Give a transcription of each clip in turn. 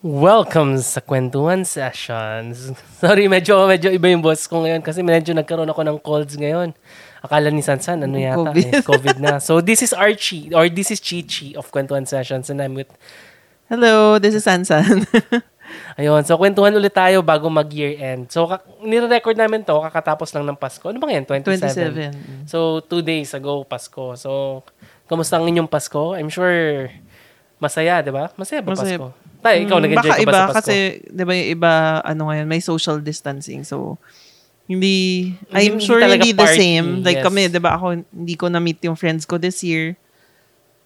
Welcome sa Kwentuhan Sessions. Sorry, medyo medyo iba yung boss ko ngayon kasi medyo nagkaroon ako ng colds ngayon. Akala ni Sansan, ano yata COVID. eh, COVID na. So this is Archie, or this is Chichi of Kwentuhan Sessions and I'm with, Hello, this is Sansan. ayun, so kwentuhan ulit tayo bago mag-year end. So ka- nire-record namin to kakatapos lang ng Pasko. Ano ba yan? 27. 27. So two days ago, Pasko. So, kamusta ang inyong Pasko? I'm sure masaya, di ba? Masaya ba Masaya. Pasko? Ikaw, Mm, nag-enjoy Baka ka ba iba, sa Pasko? kasi, di ba yung iba, ano ngayon, may social distancing. So, hindi, I'm Hindi- sure hindi the party, same. Like yes. kami, di ba ako, hindi ko na-meet yung friends ko this year.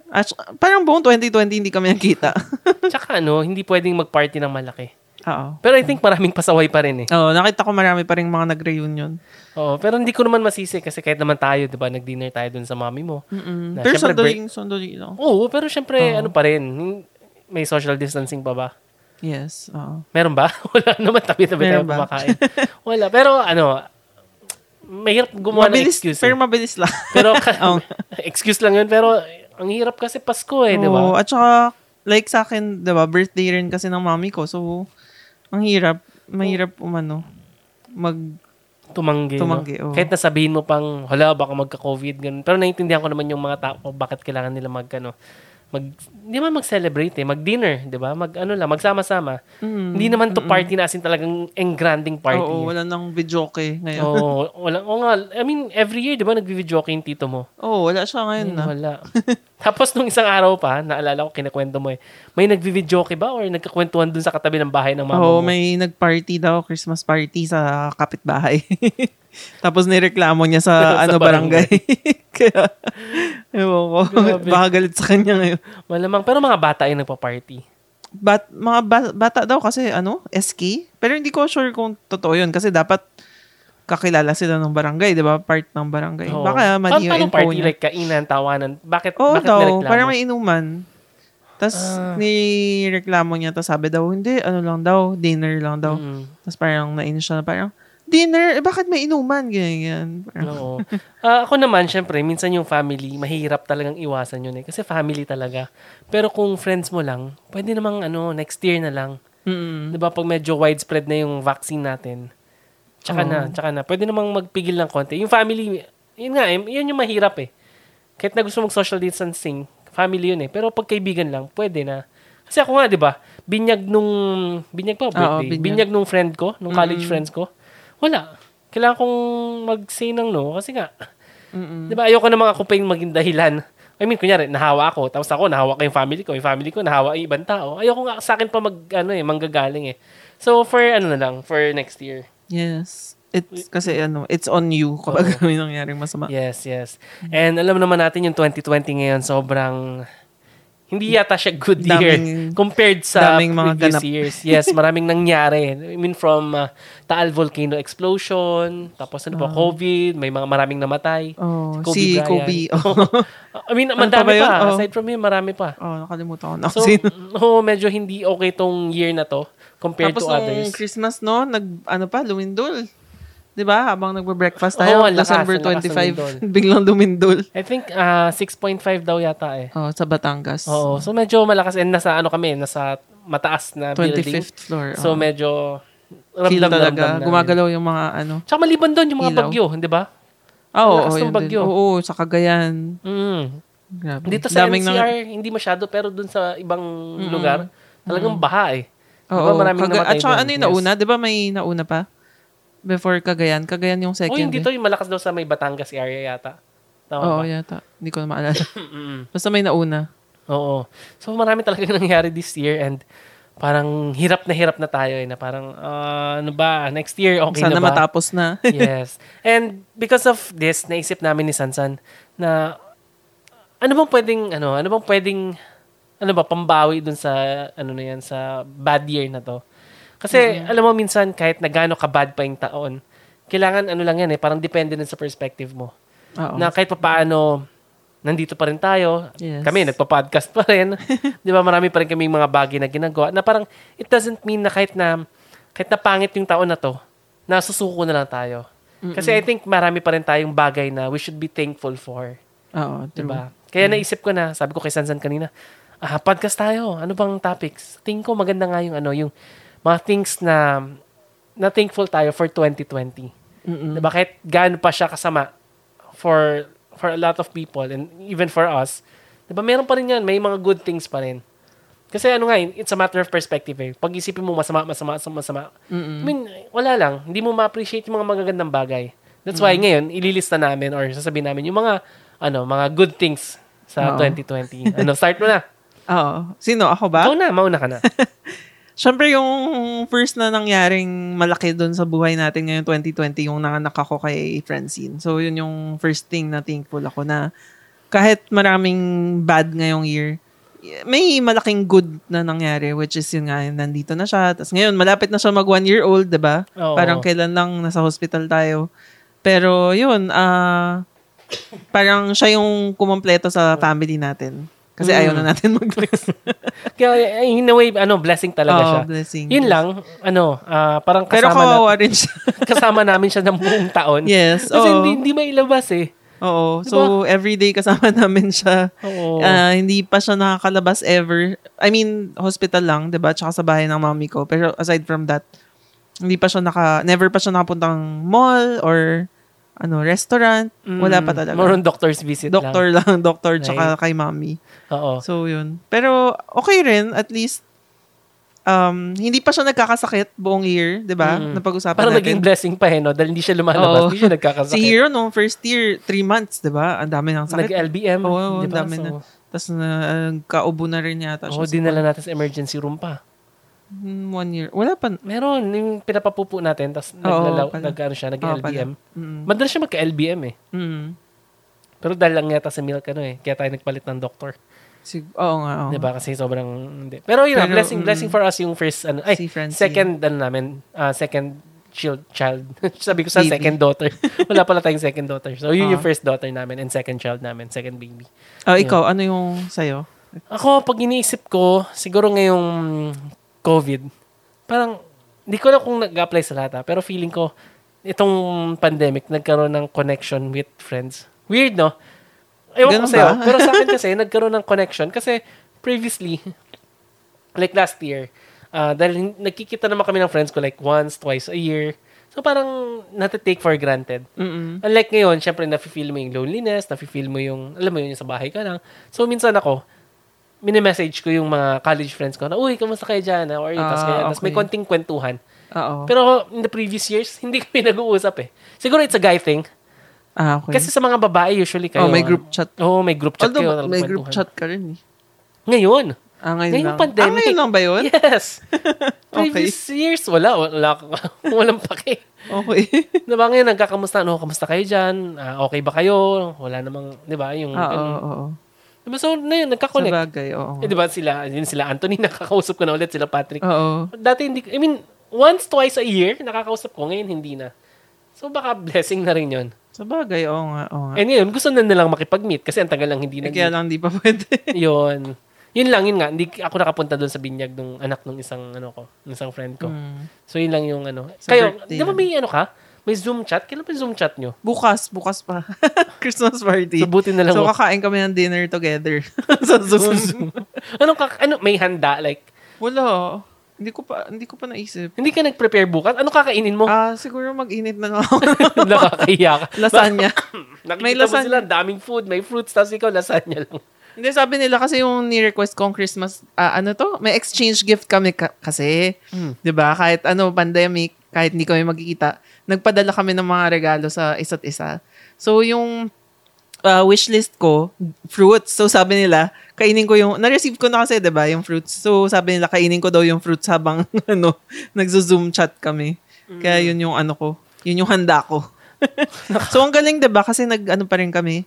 At parang buong 2020, hindi kami nakita. Tsaka ano, hindi pwedeng mag-party ng malaki. Oo. Pero I think maraming pasaway pa rin eh. Oo, nakita ko marami pa rin mga nag-reunion. Oo, pero hindi ko naman masisi kasi kahit naman tayo, 'di ba, nag-dinner tayo dun sa mami mo. Mm-mm. Na, Pero sandali, sandali lang. Oo, pero syempre Oo. ano pa rin, may social distancing pa ba? Yes, oo. Meron ba? Wala naman tabi-tabi tayo ba? kumakain. Wala, pero ano, mahirap gumawa ng Mabilis, excuse. pero eh. mabilis lang. Pero Oo. excuse lang 'yun, pero ang hirap kasi Pasko eh, 'di ba? at saka, like sa akin, di ba, birthday rin kasi ng mami ko. So, ang hirap, mahirap umano, mag, Tumanggi. Tumanggi, no? oo. Kahit nasabihin mo pang, hala, baka magka-COVID, ganun. Pero naiintindihan ko naman yung mga tao, bakit kailangan nila mag, ano, mag, hindi naman mag-celebrate eh, mag-dinner, di ba? Mag, ano lang, magsama-sama. mm, Hindi naman to party na as in talagang engranding party. Oo, wala nang videoke ngayon. Oo, wala. Oo nga, I mean, every year, di ba, nag-video yung tito mo? Oo, wala siya ngayon na. wala. Tapos nung isang araw pa, naalala ko, kinakwento mo eh, may nag-video ba or nagkakwentuhan dun sa katabi ng bahay ng mama Oo, mo? may nag-party daw, Christmas party sa kapitbahay. Tapos nireklamo niya sa, Sa ano barangay. Kaya, ewan ko. Grabe. Baka galit sa kanya ngayon. Malamang, pero mga bata yung nagpa-party. Bat, mga ba- bata daw kasi, ano, SK. Pero hindi ko sure kung totoo yun. Kasi dapat kakilala sila ng barangay, di ba? Part ng barangay. Oo. Baka mali yung info party? niya. Like, kainan, tawanan. Bakit, Oo bakit daw, nireklamo? parang may inuman. Tapos, Ah. nireklamo niya. Tapos sabi daw, hindi, ano lang daw, dinner lang daw. Mm, Tapos parang nainis siya na parang, dinner, eh, bakit may inuman? Ganyan, oo. Ah, ako naman, syempre, minsan yung family, mahirap talagang iwasan yun eh. Kasi family talaga. Pero kung friends mo lang, pwede namang ano, next year na lang. mm Di ba pag medyo widespread na yung vaccine natin, tsaka Oo. na, tsaka na. Pwede namang magpigil ng konti. Yung family, yun nga, eh, yun yung mahirap eh. Kahit na gusto mong social distancing, family yun eh. Pero pag kaibigan lang, pwede na. Kasi ako nga, di ba, binyag nung, binyag pa, birthday? binyag. binyag. nung friend ko, nung college Mm. friends ko. Wala. Kailangan kong mag-say ng no. Kasi nga, Mm-mm. di ba, ayoko na mga kumpay maging dahilan. I mean, kunyari, nahawa ako. Tapos ako, nahawa ko yung family ko. Yung family ko, nahawa yung ibang tao. Ayoko nga sa akin pa mag, ano eh, manggagaling eh. So, for ano na lang, for next year. Yes. It's, kasi ano, it's on you kapag may nangyaring masama. Yes, yes. And alam naman natin yung 2020 ngayon, sobrang hindi yata siya good year Daming- compared sa daming mga previous ganap. years. Yes, maraming nangyari. I mean, from uh, Taal Volcano Explosion, tapos ano pa, COVID, may mga maraming namatay. Oh, Kobe si Bryant. Kobe. Oh, I mean, Ano pa madami yun? pa. Oh. Aside from him, marami pa. oh nakalimutan ko na. So, oh, medyo hindi okay tong year na to compared Tapos to others. Christmas, no, nag, ano pa, lumindol. 'Di ba? Habang nagbe-breakfast tayo, lakas, December ang lakas ng 25, biglang lumindol. I think uh, 6.5 daw yata eh. Oh, sa Batangas. Oo, so medyo malakas and nasa ano kami, nasa mataas na building. 25th floor. So oh. medyo Feel ramdam talaga. ramdam. Gumagalaw yung mga ano. Tsaka maliban doon yung mga Ilaw. bagyo, di ba? Ah, lakas oh, ng bagyo. Oo, sa Cagayan. Mm. Grabe. Dito sa Daming NCR, hindi masyado, pero doon sa ibang lugar, talagang baha eh. Oo, ba maraming namatay At saka ano yung Yes. nauna? Di ba may nauna pa? Before Cagayan. Cagayan yung Oh, second. yung dito eh. yung malakas daw sa may Batangas area yata. Tama Oo, ba? yata. Hindi ko na maalala. Basta may nauna. Oo. So marami talaga nangyari this year and parang hirap na hirap na tayo eh na parang ah, ano ba next year okay Sana na ba? matapos na. yes. And because of this, naisip namin ni Sansan na ano bang pwedeng ano, ano bang pwedeng ano ba pambawi dun sa ano na yan sa bad year na to. Kasi alam mo minsan kahit na gaano ka bad pa yung taon, kailangan ano lang yan eh, parang depende din sa perspective mo. Oo. Na kahit pa paano nandito pa rin tayo. Yes. Kami nagpa-podcast pa rin. 'Di ba? Marami pa rin kaming mga bagay na ginagawa na parang it doesn't mean na kahit na kahit na pangit yung taon na to, nasusuko na lang tayo. Kasi I think marami pa rin tayong bagay na we should be thankful for. Oo, true. Diba? Kaya naisip ko na, sabi ko kay Sansan kanina, Ah, podcast tayo. Ano bang topics? Tingin ko maganda nga yung ano, yung mga things na na thankful tayo for 2020. Mm-mm. Diba? Kahit gaano pa siya kasama for for a lot of people and even for us. Diba? Meron pa rin yan. May mga good things pa rin. Kasi ano nga, it's a matter of perspective eh. Pag isipin mo masama, masama, masama, masama. Mm-mm. I mean, wala lang. Hindi mo ma-appreciate yung mga magagandang bagay. That's why ngayon, ililista namin or sasabihin namin yung mga ano, mga good things sa Oo. 2020. ano, start mo na. Oo. Sino? Ako ba? Ikaw na, mauna ka na. Siyempre, yung first na nangyaring malaki doon sa buhay natin ngayon 2020, yung nanganak ako kay Francine. So, yun yung first thing na thankful ako na kahit maraming bad ngayong year, may malaking good na nangyari, which is yun nga, nandito na siya. Tapos ngayon, malapit na siya mag one year old, 'di ba? Parang kailan lang nasa hospital tayo. Pero yun, ah parang siya yung kumompleto sa family natin. Kasi Mm. ayaw na natin mag-flex. Kaya, in a way, ano, blessing talaga Oo, siya. blessing. Yun lang, ano, ah, parang Pero kasama, kawawa na, rin siya. kasama namin siya ng buong taon. yes. Kasi oo. hindi, hindi mailabas eh. Oo. Diba? So, everyday kasama namin siya. Oo. Ah, hindi pa siya nakakalabas ever. I mean, hospital lang, 'di ba? Tsaka sa bahay ng mami ko. Pero aside from that, hindi pa siya naka never pa siya nakapuntang mall or ano, restaurant. Wala pa talaga. Mm. More on doctor's visit Doktor lang, doktor tsaka Right. kay mami. lang. Oo. So, yun. Pero okay rin at least um hindi pa siya nagkakasakit buong year, 'di ba? Mm. Napag-usapan Parang natin. naging blessing pa eh, no? Dahil hindi siya lumalabas, Oo. hindi siya nagkakasakit. Si Hero nung first year, three months, 'di ba? Ang dami ng sakit. Nag-LBM. Oo, di ang ba? dami so, na. Tapos na uh, kaubo na rin yata Oo, siya. dinala natin sa emergency room pa. Hmm, one year. Wala pa. Meron, yung pinapapupo natin, tapos naglalaw, nag, ano siya, nag-LBM. Mm. Madalas siya magka-LBM eh. Mm. Pero dahil lang yata sa milk, ano eh, kaya tayo nagpalit ng doktor. Sig- oo nga, oo. Di ba? Kasi sobrang, hindi. Pero yun, na, Pero, blessing, mm, blessing for us yung first, ano, ay, Si second, ano namin, ah, second child, child. Sabi ko sa Baby. second daughter. Wala pala tayong second daughter. So, yun Ah. yung first daughter namin and second child namin, second baby. Oh, ikaw, ano yung sa'yo? Ako, pag iniisip ko, siguro ngayong COVID, parang, hindi ko na kung nag-apply sa lahat, ah, pero feeling ko, itong pandemic, nagkaroon ng connection with friends. Weird, no? Ewan Ganun ko sa'yo. Pero sa akin kasi, nagkaroon ng connection. Kasi, previously, like last year, ah, dahil nagkikita naman kami ng friends ko like once, twice a year. So, parang natitake for granted. Mm-mm. Unlike ngayon, syempre, nafe-feel mo yung loneliness, nafe-feel mo yung, alam mo yun, yung sa bahay ka lang. So, minsan ako, mini-message ko yung mga college friends ko na, uy, kamusta kayo dyan? How are you? Tapos, Ah, kaya, tapos may okay. konting kwentuhan. Oo. Pero in the previous years, hindi kami nag-uusap eh. Siguro it's a guy thing. ah, okay. Kasi sa mga babae, usually kayo. oh, may group chat. Oo, may group chat kayo. Although, may group chat ka rin eh. Ngayon. Ah, ngayon Ngayong lang. pandemic. Ah, ngayon lang ba yun? Yes. Previous years, wala. Wala, walang pake. Okay. Diba ngayon, nagkakamusta, ano, kamusta kayo dyan? Ah, okay ba kayo? Wala namang, di ba, yung, Ah, oo, oo. Diba, so, na yun, Sa nagka-connect. bagay, oo. Eh, di ba sila, yun sila Anthony, nakakausap ko na ulit, sila Patrick. Oo. Dati hindi, I mean, once, twice a year, nakakausap ko, ngayon hindi na. So, baka blessing na rin yun. Sa bagay, oo nga, oo nga. And ngayon, gusto na nilang makipag-meet kasi ang tagal lang hindi Eh, nag kaya lang di pa pwede. Yun. Yun lang, yun nga. Hindi ako nakapunta doon sa binyag ng anak ng isang, ano ko, ng isang friend ko. Mm. So, yun lang yung ano. Sa Kayo, birthday di ba may ano ka? May Zoom chat? Kailan pa Zoom chat nyo? Bukas, bukas pa. Christmas party. So, buti na lang. So, mo. kakain kami ng dinner together. sa Zoom. Anong kak- ano, may handa? Like, Wala. Hindi ko pa, hindi ko pa naisip. hindi ka nag-prepare bukas? Ano kakainin mo? Ah, siguro mag-init na lang ako. Nakakahiya ka. lasagna. Nakikita May mo lasagna. sila, daming food, may fruits, tapos ikaw lasagna lang. Hindi, sabi nila kasi yung ni-request kong Christmas, ah, ano to? May exchange gift kami ka- kasi. Hmm. 'Di ba Kahit ano, pandemic, kahit hindi kami magkikita, nagpadala kami ng mga regalo sa isa't isa. So, yung ah, wish list ko, fruits. So, sabi nila, kainin ko yung, na-receive ko na kasi, 'di ba yung fruits. So, sabi nila, kainin ko daw yung fruits habang, ano, nagzo-zoom chat kami. Kaya yun yung ano ko, yun yung handa ko. so, ang galing, 'di ba Kasi nag, ano pa rin kami,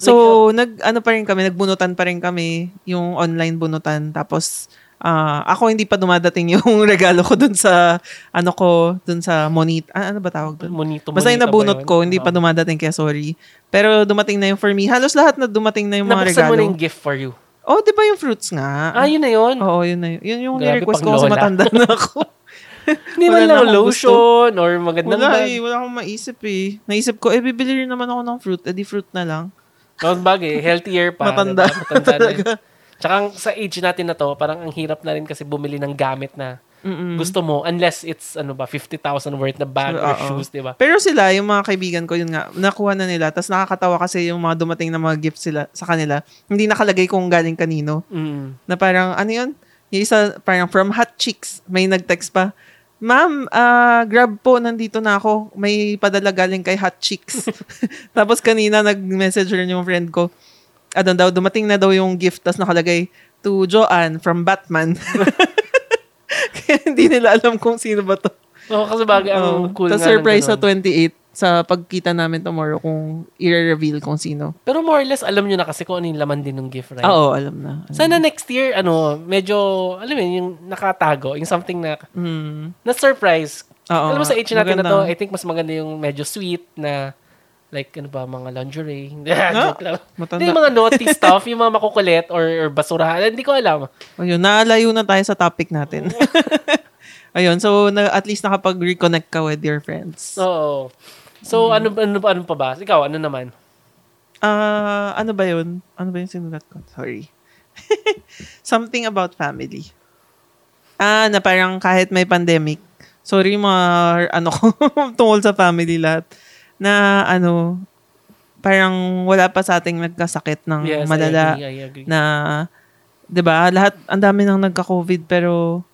So, nag ano pa rin kami, nagbunutan pa rin kami, yung online bunutan. Tapos ah, ako hindi pa dumadating yung regalo ko dun sa ano ko, dun sa monit. Ah, ano ba tawag dun? Monito, Basta yung nabunot ko, hindi pa Oo. dumadadating kaya sorry. Pero dumating na yung for me. Halos lahat na dumating na yung mga Nabuksan mo na regalo. yung gift for you. Oh, di ba yung fruits nga? Ah, yun na yun. Oo, yun na yun. Yun yung Grabe, ni-request pang ko kasi matanda na ako. Hindi man lang lotion or magandang wala bag. eh, wala akong maisip eh. Naisip ko, eh, bibili rin naman ako ng fruit. Eh, di fruit na lang. Tapos bagay, healthier pa. Matanda. diba? Matanda na yun. Tsaka sa age natin na to, parang ang hirap na rin kasi bumili ng gamit na Mm-mm. gusto mo unless it's ano ba 50,000 worth na bag or Oo. shoes, 'di ba? Pero sila, yung mga kaibigan ko, yun nga, nakuha na nila. Tapos nakakatawa kasi yung mga dumating na mga gifts sila sa kanila, hindi nakalagay kung galing kanino. Mm. Na parang, ano yun? Yung isa, parang from Hot Chicks. May nag-text pa, Ma'am, ah, grab po, nandito na ako. May padala galing kay Hot Chicks. Tapos kanina nag-message rin yung friend ko. Ano daw, dumating na daw yung gift. Tapos nakalagay, to Joanne from Batman. Kaya hindi nila alam kung sino ba to. Oo, kasi bagay ang Oo. cool Tapos surprise sa ganun. 28 sa pagkita namin tomorrow kung i-reveal kung sino. Pero more or less, alam nyo na kasi kung ano yung laman din ng gift, right? Oo, alam na. Sana next year, ano, medyo, alam mo yun, yung nakatago, yung something na, Hmm. na-surprise. Oo, alam mo sa age natin na to, maganda. I think mas maganda yung medyo sweet na, like, ano ba, mga lingerie. Ah, Joke lang. matanda. Hindi, yung mga naughty stuff, yung mga makukulit or, or basurahan. Hindi ko alam. Ayun, naalayo na tayo sa topic natin. Ayun, so na, at least nakapag-reconnect ka with your friends. Oo. So, ano, ano, ano pa ba? Ikaw, ano naman? Ah, ano ba yun? Ano ba yung sinulat ko? Sorry. Something about family. Ah, na parang kahit may pandemic, sorry mga, ano ko, tungkol sa family lahat, na ano, parang wala pa sa ating nagkasakit ng Yes, malala. I agree, I agree. na 'di ba lahat ang dami nang nagka-COVID pero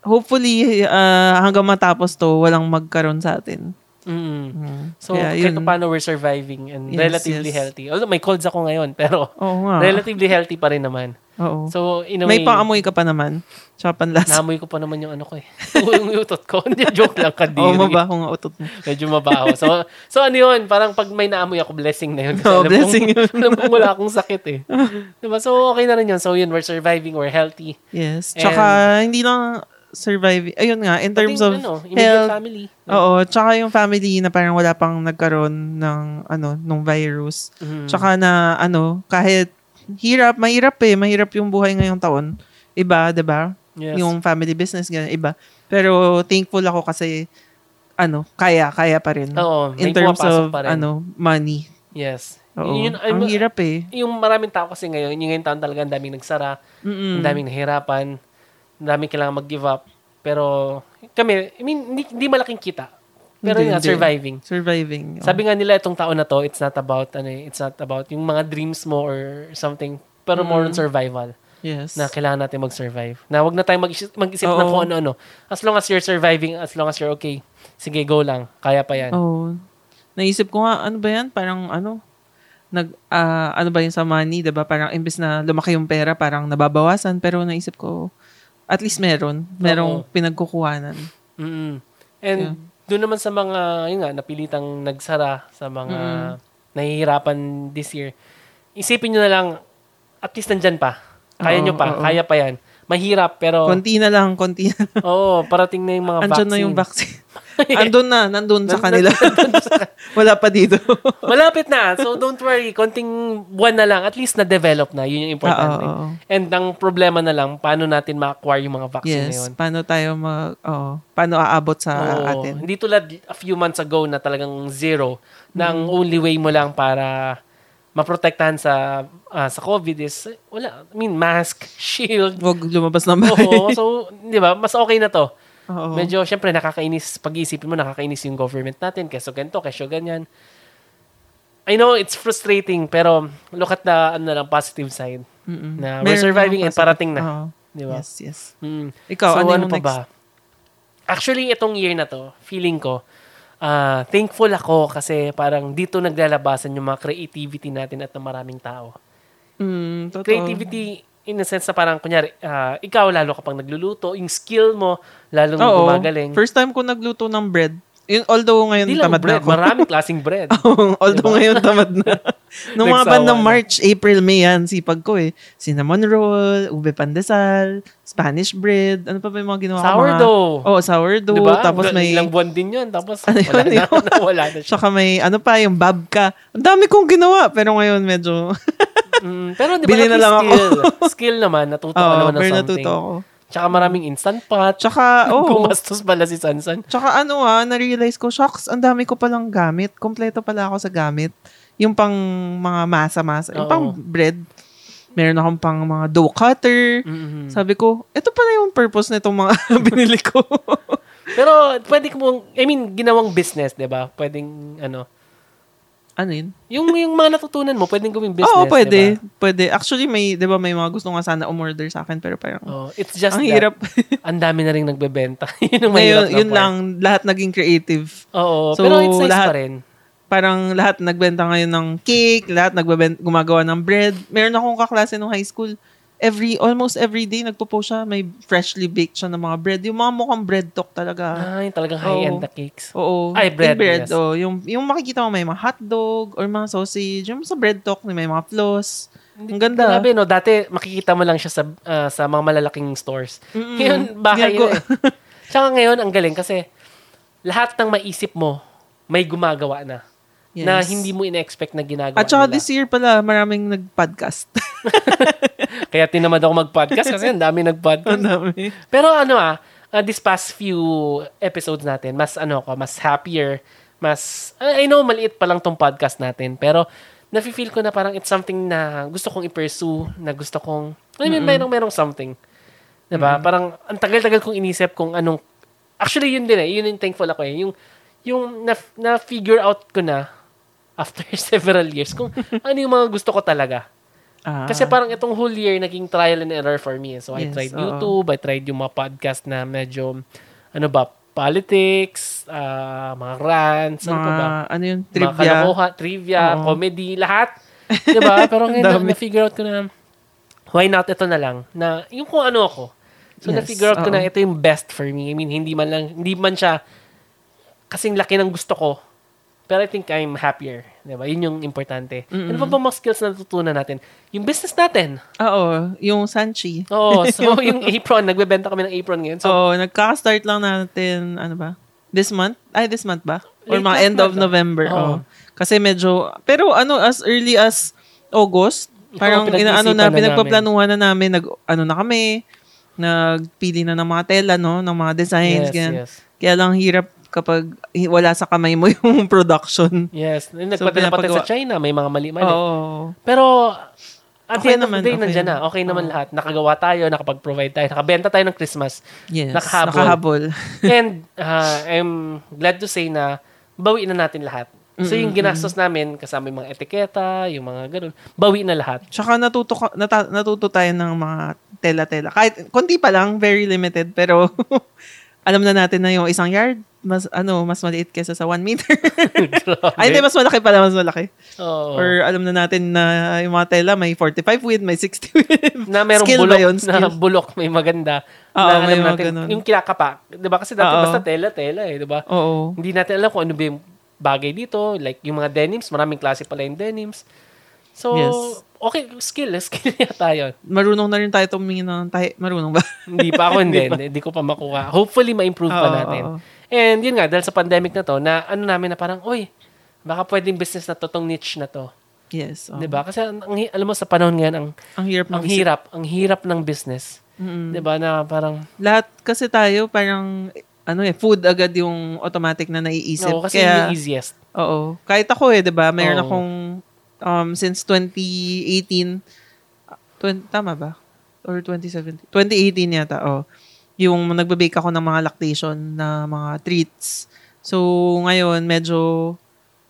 hopefully ah, hanggang matapos to walang magkaroon sa atin. Mm. Mm. So, Kaya kahit yun. paano we're surviving and Yes, relatively yes. healthy. Although may colds ako ngayon, pero Oo nga. relatively healthy pa rin naman. Oo. So, in a may way, paamoy ka pa naman. Tsaka panlasa. naamoy ko pa naman yung ano ko eh. yung utot ko. Hindi, joke lang, kadiri. Oo, mabaho nga utot mo. Medyo mabaho. So, so ano yun, parang pag may naamoy ako, blessing na yun. Kasi alam blessing kong, yun. alam kong wala akong sakit eh. diba? So, okay na rin yun. So, yun, we're surviving, we're healthy. Yes. Tsaka hindi lang survive. Ayun nga, in terms Pati, of ano, health. family. Oo, tsaka yung family na parang wala pang nagkaroon ng ano, nung virus. Mhm. Tsaka na ano, kahit hirap, mahirap eh, mahirap yung buhay ngayong taon. Iba, ba? Yes. Yung family business ganyan, iba. Pero thankful ako kasi ano, kaya kaya pa rin. Oo, in terms of ano, money. Yes. Oo. Yun, ang I'm- hirap eh. yung maraming tao kasi ngayon, yung ngayong taon talaga, ang daming nagsara, Mm-mm. ang daming nahirapan, ang daming kailangan mag-give up. Pero kami, I mean, hindi, hindi malaking kita. Pero Hindi, yun nga, hindi. surviving. Surviving. oo. Sabi nga nila itong taon na to, it's not about ano, eh, it's not about yung mga dreams mo or something, pero more on survival. yes. Na kailangan natin mag-survive. Na wag na tayong mag-isip, mag-isip ng Oo. kung ano-ano. As long as you're surviving, as long as you're okay, sige, go lang. Kaya pa yan. Oh. Naisip ko nga, ano ba yan? Parang ano, nag, ah, ano ba yung sa money, 'di ba Parang imbes na lumaki yung pera, parang nababawasan. Pero naisip ko, at least meron. Merong Oo. pinagkukuhanan. mm And Yeah. doon naman sa mga, yun nga, napilitang nagsara sa mga nahihirapan this year, isipin nyo na lang, at least nandyan pa. Kaya Oo, nyo pa. oo. Kaya pa yan. Mahirap, pero, Konti na lang, konti na lang. oo, parating na yung mga Andyan vaccine. na yung vaccine. Andun na, nandun sa kanila. Wala pa dito. Malapit na. So, don't worry. Konting buwan na lang. At least na-develop na. Yun yung importante. Ah, oo, oo. And ang problema na lang, paano natin ma-acquire yung mga vaccine na yes. yun. Paano tayo mag, oo. paano aabot sa Oo. atin? Hindi tulad a few months ago na talagang zero. Na ang only way mo lang para maprotektahan sa ah, sa COVID is, wala, I mean, mask, shield. Huwag lumabas na bahay. Oo, so, di ba, mas okay na to. Oo. Medyo, syempre, nakakainis, pag-iisipin mo, nakakainis yung government natin, keso ganito, keso ganyan. I know, it's frustrating, pero look at the ano lang, positive side. Mm-mm. Na we're Meron surviving and parating na. Oo. Di ba? Yes, yes. Mm. Ikaw, so, ano ano, pa next? ba? Actually, itong year na to, feeling ko, ah, thankful ako kasi parang dito naglalabasan yung mga creativity natin at ng maraming tao. Mm, totoo. Creativity in a sense na parang, kunyari, ah, ikaw lalo kapag nagluluto, yung skill mo, lalong Oo. gumagaling. First time ko nagluto ng bread. Yun, although ngayon lang tamad bread, na ako. maraming klaseng bread. although ngayon tamad na. Nung mga bandang. March, April, May yan, sipag ko eh. Cinnamon roll, ube pandesal, Spanish bread, ano pa ba yung mga ginawa ko? Mga, Sourdough. oh, sourdough. diba? Tapos Ilang may, buwan din yun. Tapos Ano wala yun, na, wala na siya. tsaka may, ano pa, yung babka. Ang dami kong ginawa, pero ngayon medyo, Mm, pero di ba Bili na lang least ako. skill, skill naman, natuto ka oh, naman ng pero something. natuto ako. Tsaka maraming instant pot. Tsaka, oh, Gumastos pala si Sansan. Tsaka ano ah, na-realize ko, shocks, ang dami ko palang gamit. Kompleto pala ako sa gamit. Yung pang mga masa-masa. Yung Oo. pang bread. Meron akong pang mga dough cutter. Mhm. Sabi ko, ito pala yung purpose nitong mga binili ko. Pero pwede ko mong, I mean, ginawang business, di ba? Pwedeng, ano, ano yun? yung, yung mga natutunan mo, pwedeng gawing business, Oo, pwede. di ba? Pwede. Actually, may, di ba, may mga gusto nga sana umorder sa akin, pero parang, Oh, it's just ang that, hirap. ang dami na rin nagbebenta. yun ang mahirap Ngayon, na yun part. lang, lahat naging creative. Oo, So, pero it's nice lahat- pa rin. Parang lahat nagbenta ngayon ng cake, lahat nagbebenta, gumagawa ng bread. Meron akong kaklase nung high school, every, almost every day, nagpo-post siya, may freshly baked siya ng mga bread. Yung mga mukhang bread talk talaga. Ay, talagang high-end Oo. na cakes. Oo. Ay, bread, Yung yes. oh, yung, yung makikita mo may mga hotdog or mga sausage. Yung sa bread talk, may mga floss. Ang ganda. Grabe, no? Dati, makikita mo lang siya sa ah, sa mga malalaking stores. Mm-mm. Ngayon, bahay Ginagawa- na eh. Tsaka ngayon, ang galing kasi lahat ng maisip mo, may gumagawa na. Na Yes. hindi mo ina-expect na ginagawa At saka nila. this year pala, maraming nag-podcast. Kaya tinamad ako mag-podcast kasi ang dami nag-podcast. Ang dami. Pero ano ah, uh, this past few episodes natin, mas ano ko, mas happier, mas, I I know, maliit pa lang tong podcast natin, pero nafe-feel ko na parang it's something na gusto kong i-pursue, na gusto kong, I mean, merong, merong something. 'Di ba Parang, ang tagal-tagal kong inisip kung anong, actually yun din eh, yun yung thankful ako eh, yung, yung na, na-figure out ko na, after several years, kung ano yung mga gusto ko talaga. Ah, Kasi parang itong whole year naging trial and error for me. So I Yes, tried oo. YouTube, I tried yung mga podcast na medyo ano ba, politics, ah, mga rants, ano pa ba? mga, ano yun, Mga trivia. kalokohan, trivia, Oo. comedy, lahat. 'Di ba? Pero ngayon na-figure out ko na why not ito na lang na yung kung ano ako. So Yes, na-figure out ko oo. na ito yung best for me. I mean, hindi man lang hindi man siya kasing laki ng gusto ko. Pero I think I'm happier. 'Di ba? Yun yung importante. Ano pa ba mga skills na natutunan natin? Yung business natin. Oo, yung Sanchi. Oo, so yung apron, nagbebenta kami ng apron ngayon. So, Oo, nagka-start lang natin, ano ba? This month? Ay, this month ba? Or mga end of ah. November. Oo. Kasi medyo, pero ano, as early as August, parang Oo, inaano na, na pinagpaplanuhan na namin, nag, ano na kami, nagpili na ng mga tela, no? Ng mga designs, yes, ganyan. yes. Kaya lang hirap kapag wala sa kamay mo yung production. Yes. Nagpadala pa tayo pinapagawa- sa China, may mga mali-mali. Oo. Pero, at the Okay end of naman, the day, okay na. naman. Okay naman Oo. lahat. Nakagawa tayo, nakapag-provide tayo, nakabenta tayo ng Christmas. Yes. Nakahabol. Nakahabol. And uh, I'm glad to say na bawi na natin lahat. So yung ginastos namin, kasama yung mga etiketa, yung mga ganun, bawi na lahat. Tsaka natuto, nata, natuto tayo ng mga tela-tela. Kahit, konti pa lang, very limited. Pero, alam na natin na yung isang yard, mas, ano, mas maliit kesa sa one meter. Ay, hindi, mas malaki pala, mas malaki. Oo. Or alam na natin na yung mga tela, may 45 width, may 60 width. na merong Skill bulok yun? na Skill. bulok may maganda. Oo, na may natin, ganun. yung kinakapa. 'Di ba kasi dati Oo. basta tela tela eh, 'di ba? Oo. Hindi natin alam kung ano ba yung bagay dito, like yung mga denims, maraming klase pala yung denims. So, Yes. okay, skill, skill yata yun. Marunong na rin tayo tumingin ng tayo. Marunong ba? Hindi pa ako, hindi, hindi, hindi ko pa makuha. Hopefully, ma-improve pa Oo, natin. oo. And yun nga, dahil sa pandemic na to, na ano namin na parang, oy, baka pwedeng business na to, tong niche na to. Yes. oo. 'Di ba? Kasi ang, alam mo sa panahon ngayon ang Ang hirap ang hirap, ang hirap ng business. Mm. 'Di ba na parang Lahat kasi tayo, parang, ano eh, food agad yung automatic na naiisip. no, kasi yun yung easiest. Oo. Kahit ako eh, 'di ba? Mayroon Oo. akong um since 2018 ah, 20, tama ba? Or 2017? 2018 yata, oh. Yung nagbe-bake ako ng mga lactation na mga treats. So, ngayon medyo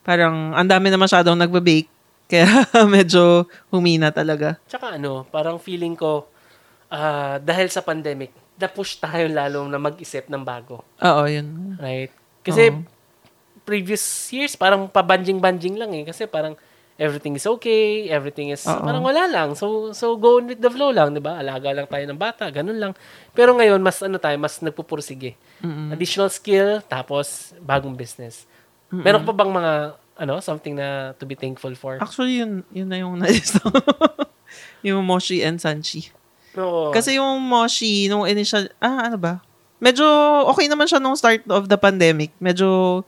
parang ang dami na masyadong nagbe-bake kaya medyo humina talaga. Tsaka ano, parang feeling ko ah, dahil sa pandemic, na-push tayo lalo na mag-isip ng bago. Oo, yun. Right? Kasi Oo. previous years, parang pabanjing-banjing lang eh. Kasi parang everything is okay, everything is, Oo. parang wala lang. So, so go with the flow lang, di ba? Alaga lang tayo ng bata, ganun lang. Pero ngayon, mas ano tayo, mas nagpupursige. Mm-mm. Additional skill, tapos bagong business. Meron pa bang mga, ano, something na to be thankful for? Actually, yun, yun na yung nalista yung Moshi and Sanchi. Oo. Kasi yung Moshi, nung initial, ah, ano ba? Medyo okay naman siya nung start of the pandemic. Medyo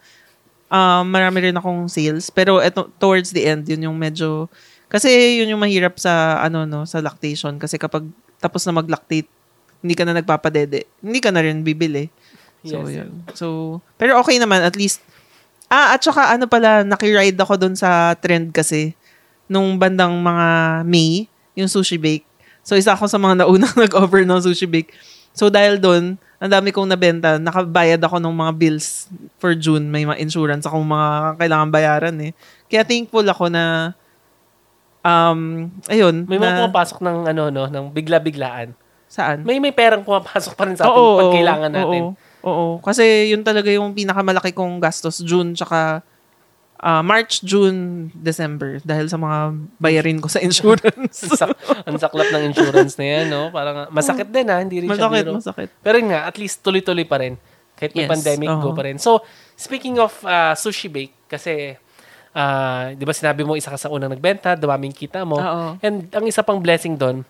um, marami rin akong sales. Pero eto, towards the end, yun yung medyo, kasi yun yung mahirap sa, ano, no, sa lactation. Kasi kapag tapos na mag-lactate, hindi ka na nagpapadede. Hindi ka na rin bibili. So, Yes, yun. So, pero okay naman, at least, ah, at saka ano pala, nakiride ako dun sa trend kasi, nung bandang mga May, yung sushi bake. So, isa ako sa mga naunang nag-offer ng sushi bake. So, dahil doon, ang dami kong nabenta, nakabayad ako ng mga bills for June. May mga insurance akong mga kailangan bayaran eh. Kaya thankful ako na, um, ayun. May mga na, pumapasok ng ano no, ng bigla-biglaan. Saan? May may perang pumapasok pa rin sa atin Oo, pag oo, kailangan natin. Oo, oo. Kasi yun talaga yung pinakamalaki kong gastos, June, tsaka ah, March, June, December. Dahil sa mga bayarin ko sa insurance. Ang sak- ang saklap ng insurance na yan, no? Parang masakit din ha, hindi rin siya masakit, biro. masakit. Pero yun nga, at least tuloy-tuloy pa rin. Kahit may Yes, pandemic, go oo. pa rin. So, speaking of uh, sushi bake, kasi, ah, di ba sinabi mo, isa ka sa unang nagbenta, dumaming kita mo. Oo. And ang isa pang blessing doon,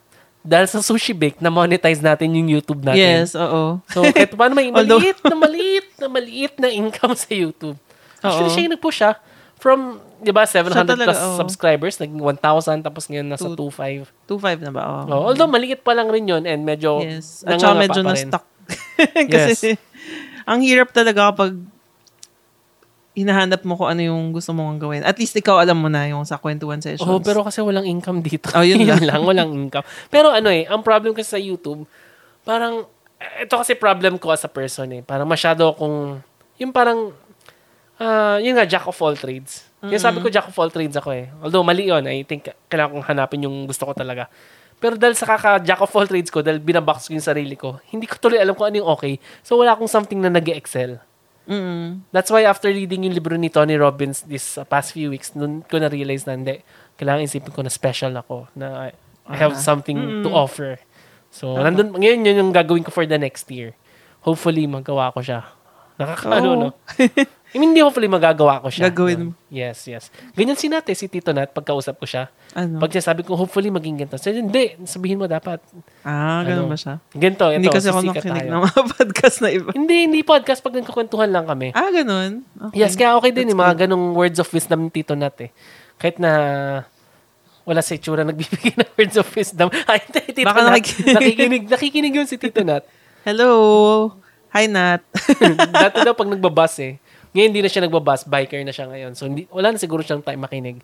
dahil sa sushi bake, na-monetize natin yung YouTube natin. Yes, oo. So, kahit paano may Although- maliit na maliit na maliit na income sa YouTube. Actually, Oo. siya yung nag-push siya. From, di ba, 700 talaga, plus oo. subscribers, naging 1,000, tapos ngayon nasa Two- 2,500. 2.5 na ba? Oo. Oh, although maliit pa lang rin yun and medyo Yes. At saka medyo na-stuck. Kasi, ang hirap talaga kapag hinahanap mo kung ano yung gusto mong gawin. At least ikaw alam mo na yung sa kwentuhan sessions. Oh, pero kasi walang income dito. Oh, yun lang. walang income. Pero ano eh, ang problem kasi sa YouTube, parang, eh, ito kasi problem ko as a person eh. Parang masyado akong, yung parang, ah yun nga, jack of all trades. Yung sabi ko, jack of all trades ako eh. Although mali yun, I think kailangan kong hanapin yung gusto ko talaga. Pero dahil sa kaka jack of all trades ko, dahil binabox ko yung sarili ko, hindi ko tuloy alam kung ano yung okay. So wala akong something na nag excel Mm. That's why after reading yung libro ni Tony Robbins this uh, past few weeks, nun ko na-realize na hindi, kailangan isipin ko na special ako, na I, I have something to offer. So, nandun, ngayon yun yung gagawin ko for the next year. Hopefully, magawa ko siya. Nakakaano, Oo. no? I mean, hindi hopefully magagawa ko siya. Gagawin mo. Yes, yes. Ganyan si Nate, si Tito Nat, pagkausap ko siya. Ano? Pag sinasabi ko, hopefully maging ganito. Sabi, hindi, sabihin mo dapat. ah, ganun ano, ba siya? Ganito, ito, Hindi kasi ako nakinig ng mga podcast na iba. Hindi, hindi podcast. Pag nagkukwentuhan lang kami. Ah, ganun? Okay. Yes, kaya okay din That's yung mga ganong words of wisdom ni Tito Nat eh. Kahit na wala sa itsura nagbibigay ng words of wisdom. Ay, Tito Baka Nat. nakikinig. nakikinig. Nakikinig yun si Tito Nat. Hello! Hi, Nat. Dati daw pag nagbabas eh. Ngayon hindi na siya nagbabas. Biker na siya ngayon. So hindi, wala na siguro siyang time makinig.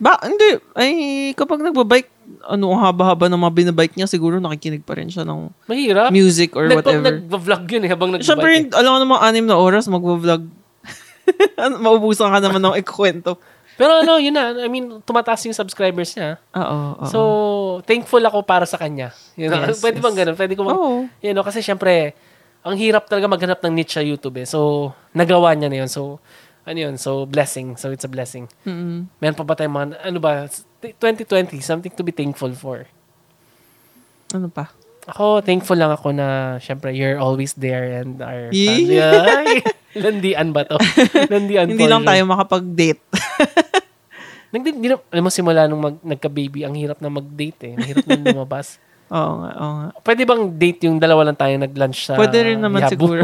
ba, hindi. Ay, kapag nagbabike, ano, haba-haba ng mga binabike niya, siguro nakikinig pa rin siya ng Mahirap. music or Nagpa- whatever. Nagva-vlog yun eh habang nagbabike. Siyempre, eh. alam ko namang anim na oras, magwa-vlog. Ano, Maubusan ka naman ng ikukwento. Pero ano, yun na. I mean, tumataas yung subscribers niya. Oo, oo. So, thankful ako para sa kanya. You know? Yes, Pwede yes. bang ganun? Pwede ko mag- Oo. You know, kasi syempre, ang hirap talaga maghanap ng niche sa YouTube eh. So, nagawa niya na yun. So, ano yun? So, blessing. So, it's a blessing. Mm-mm. Meron pa ba tayong mga, ano ba, 2020, something to be thankful for. Ano pa? Ako, thankful lang ako na, syempre, you're always there and our family. Ay, landian ba to? Landian Hindi lang tayo makapag-date. Nag, di, di, na- alam mo, simula nung mag, nagka-baby, ang hirap na mag-date eh. Ang hirap na lumabas. oo nga, oo nga. Pwede bang date yung dalawa lang tayo nag-lunch sa Pwede rin naman Yabu? siguro.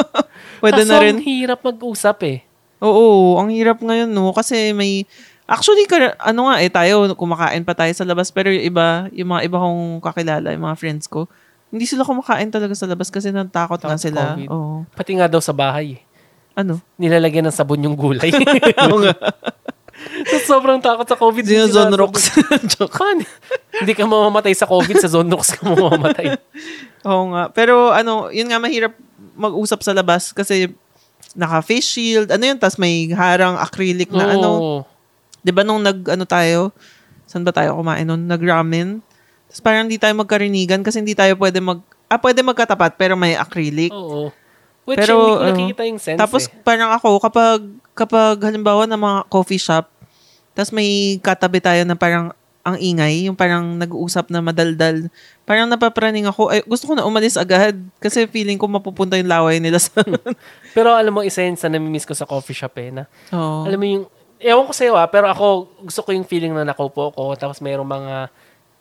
Pwede Kaso na rin. ang hirap mag-usap eh. Oo, ang hirap ngayon, no? Kasi may... Actually, kar- ano nga eh, tayo, kumakain pa tayo sa labas. Pero yung iba, yung mga iba kong kakilala, yung mga friends ko, hindi sila kumakain talaga sa labas kasi natakot nga Takot sila. COVID. Oo. Pati nga daw sa bahay. Ano? Nilalagyan ng sabon yung gulay. Oo nga. so, sobrang takot sa COVID. Na sila. Zonrox. Joke. Paano? Hindi ka mamamatay sa COVID, sa Zonrox ka mamamatay. Oo nga. Pero ano, yun nga mahirap mag-usap sa labas kasi naka-face shield. Ano yun? Tapos may harang acrylic na ano. Oo. Di ba nung nag, ano tayo, saan ba tayo kumain nun? Nag-ramen. Tapos parang hindi tayo magkarinigan kasi hindi tayo pwede mag, ah, pwede magkatapat pero may acrylic. Oo. Which Pero, hindi ko ano, nakikita yung sense Tapos eh. parang ako, kapag, kapag halimbawa na mga coffee shop, tapos may katabi tayo na parang ang ingay, yung parang nag-uusap na madaldal. Parang napapraning ako, ay, gusto ko na umalis agad kasi feeling ko mapupunta yung laway nila sa... Pero alam mo, isa yun sa namimiss ko sa coffee shop eh. Na, Oo. Alam mo yung, ewan ko sa'yo ah, pero ako, gusto ko yung feeling na nakaupo ko, tapos mayroong mga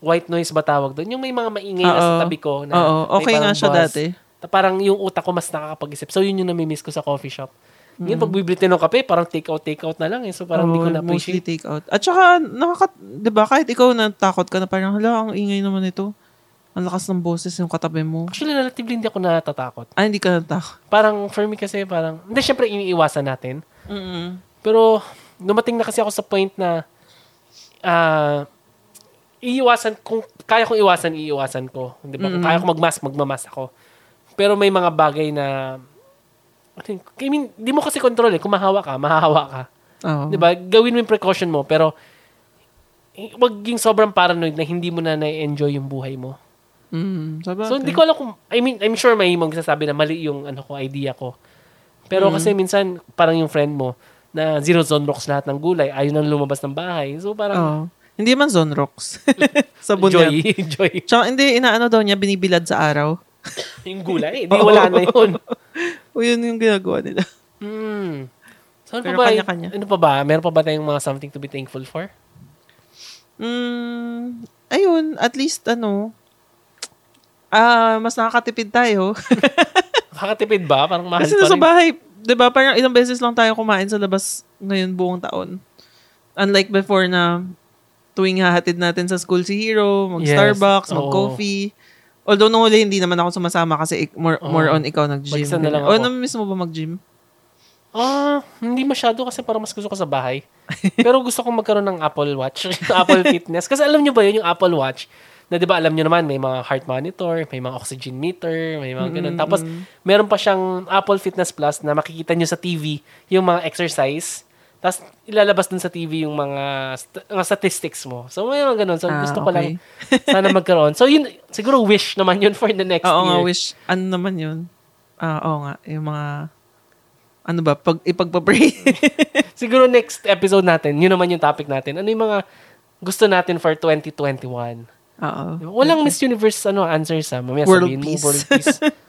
white noise ba tawag doon? Yung may mga maingay na sa tabi ko. Na may okay nga siya buzz. dati. Parang yung utak ko mas nakakapag-isip. So, yun yung namimiss ko sa coffee shop. Mm. Ngayon, pag bibili ng kape, parang take-out, take-out na lang eh. So, parang hindi ko Oo, na-appreciate. Mostly take out. At saka, nakaka, di ba, kahit ikaw natakot ka na parang, hala, ang ingay naman ito. Ang lakas ng boses yung katabi mo. Actually, relatively hindi ako natatakot. Ah, hindi ka natakot. Parang, for me kasi, parang, hindi, syempre, iniiwasan natin. Mm-mm. Pero, dumating na kasi ako sa point na, ah, iiwasan, kung kaya kong iwasan, iiwasan ko. Di ba? Kung kaya ko magmask, magmamas ako. Pero may mga bagay na, I mean, di mo kasi control eh. Kung mahawa ka, mahahawa ka. Oo. Di ba? Gawin mo yung precaution mo, pero eh, wag yung sobrang paranoid na hindi mo na na-enjoy yung buhay mo. Mm, sabagay. So, hindi ko alam kung, I mean, I'm sure may magsasabi na mali yung ano ko, idea ko. Pero kasi minsan, parang yung friend mo, na zero zone rocks lahat ng gulay, ayaw nang lumabas ng bahay. So, parang, Oo. Hindi man zone rocks. Sabon joy, joy. Tsaka hindi, inaano daw niya, binibilad sa araw. yung gulay, di wala na yun. O yun yung ginagawa nila. Hmm. So, ano Pero pa ba, kanya-kanya. ano pa ba? Meron pa ba tayong mga something to be thankful for? Mm, ayun, at least ano, ah, mas nakakatipid tayo. Nakakatipid ba? Parang mahal Kasi pa nasa rin. bahay, 'di ba? Parang ilang beses lang tayo kumain sa labas ngayon buong taon. Unlike before na tuwing hahatid natin sa school si Hero, Yes. mag-Starbucks, Oo. Although nung huli, hindi naman ako sumasama kasi ik- more, Oo. more on ikaw nag-gym. Na lang O, ako. na-miss mo ba mag-gym? Ah, hindi masyado kasi parang mas gusto ko sa bahay. Pero gusto kong magkaroon ng Apple Watch, Apple Fitness. Kasi alam nyo ba yun, yung Apple Watch, na di ba alam nyo naman, may mga heart monitor, may mga oxygen meter, may mga ganun. Tapos, meron pa siyang Apple Fitness Plus na makikita nyo sa TV yung mga exercise. Tapos, ilalabas dun sa TV yung mga, st- mga statistics mo. So, may mga ganun. So, Ah, gusto ko okay. lang sana magkaroon. So, yun, siguro wish naman yun for the next Oo year. nga, wish. Ano naman yun? Ah, oo nga. Yung mga, ano ba, pag, ipagpapray. Siguro next episode natin, yun naman yung topic natin. Ano yung mga gusto natin for 2021? Oo. Walang Miss Universe ano answers ha. Mamaya World sabihin mo, peace. world peace.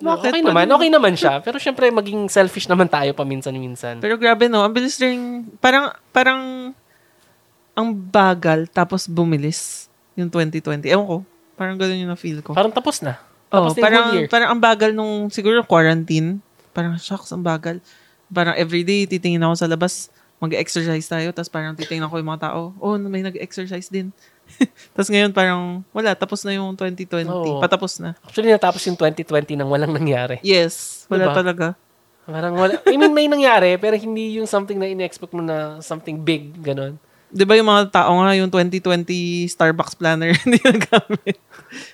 Bakit? okay naman, okay naman siya. Pero syempre, maging selfish naman tayo paminsan-minsan. Pero grabe no, ang bilis rin, parang, parang, ang bagal, tapos bumilis yung 2020. Ewan ko, parang ganun yung na-feel ko. Parang tapos na. Oh, Tapos na yung parang, year. parang ang bagal nung, siguro quarantine, parang shocks, ang bagal. Parang everyday, titingin ako sa labas, mag-exercise tayo, tapos parang titingin ako yung mga tao, oh, may nag-exercise din. tapos ngayon parang, wala, tapos na yung 2020. Oo. Patapos na. Actually, natapos yung 2020 nang walang nangyari. Yes, wala Diba? talaga. Parang wala. I mean, may nangyari, pero hindi yung something na in-expect mo na something big, ganun. Di ba yung mga tao nga, yung 2020 Starbucks planner, hindi nagamit.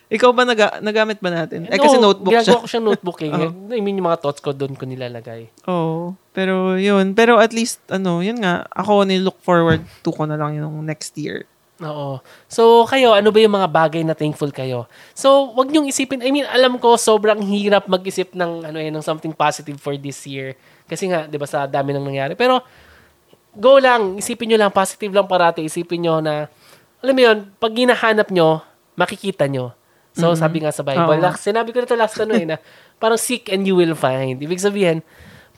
Ikaw ba naga, nagamit ba natin? Eh, kasi No, notebook siya. ginagawa ko siyang notebook eh. I mean, yung mga thoughts ko doon ko nilalagay. Oo. Pero yun. Pero at least, ano, yun nga, ako ni-look forward to ko na lang yung next year. Oo. So, kayo, ano ba yung mga bagay na thankful kayo? So, wag niyong isipin, I mean, alam ko, sobrang hirap mag-isip ng, ano eh, ng something positive for this year. Kasi nga, di ba, sa dami nang nangyari. Pero, go lang, isipin nyo lang, positive lang parati, isipin nyo na, alam mo yun, pag hinahanap nyo, makikita nyo. So, sabi nga sa Bible, last, sinabi ko na ito last ano eh, na parang seek and you will find. Ibig sabihin,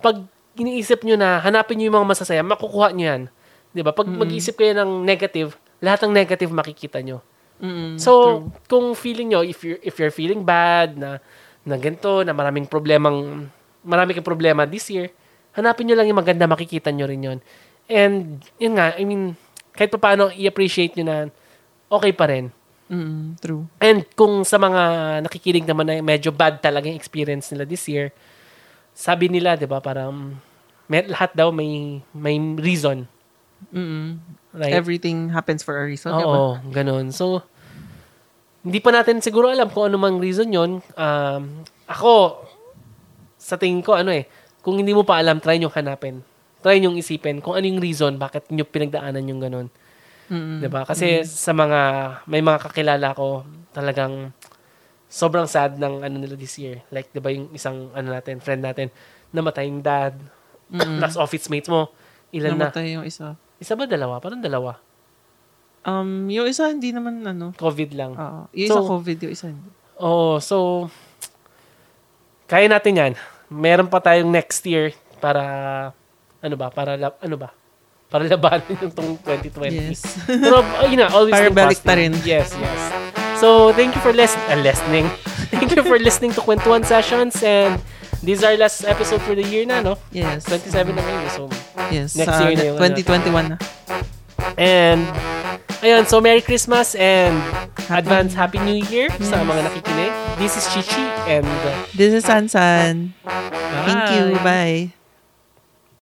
pag iniisip nyo na hanapin nyo yung mga masasaya, makukuha nyo yan. Di ba? Pag mag-isip kayo ng negative, lahat ng negative makikita nyo. Mm-mm. So, kung feeling nyo, if you're, if you're feeling bad, na, na ganito, na maraming problemang, marami kang problema this year, hanapin nyo lang yung maganda, makikita nyo rin yun. And, yun nga, I mean, kahit pa paano, i-appreciate nyo na okay pa rin. Mm, true. And kung sa mga nakikinig naman na medyo bad talaga yung experience nila this year, sabi nila, di ba, parang may, lahat daw may may reason. Mm-mm. Right? Everything happens for a reason. Oo, ganun. So, hindi pa natin siguro alam kung ano mang reason yon. Um, ako, sa tingin ko, ano eh, kung hindi mo pa alam, try nyo hanapin. Try nyo isipin kung ano yung reason bakit nyo pinagdaanan yung ganun. Mm-mm. 'Di ba? Kasi sa mga may mga kakilala ko talagang sobrang sad ng ano nila this year. Like 'di ba yung isang ano natin, friend natin namatay yung dad. Plus office mates mo. Ilan na? Namatay yung isa. Isa ba dalawa? Parang dalawa. Um, yung isa hindi naman ano. COVID lang. Oo. yung isa So- COVID, yung isa hindi. Oo, so kaya natin 'yan. Meron pa tayong next year para ano ba? Para ano ba? Para labanan yung tong 2020. Yes. Pero, yun na, always Para balik pa rin. Yes, yes. So, thank you for lis- uh, listening. thank you for listening to Kwentuhan Sessions and this is our last episode for the year na, no? Yes. 27 na ngayon. So, Yes. Next sa year na yung ano. 2021 na. and, ayun, so Merry Christmas and Happy- advance Happy New Year sa mga nakikinig. This is Chichi and uh, This is Sansan. Thank you. Bye.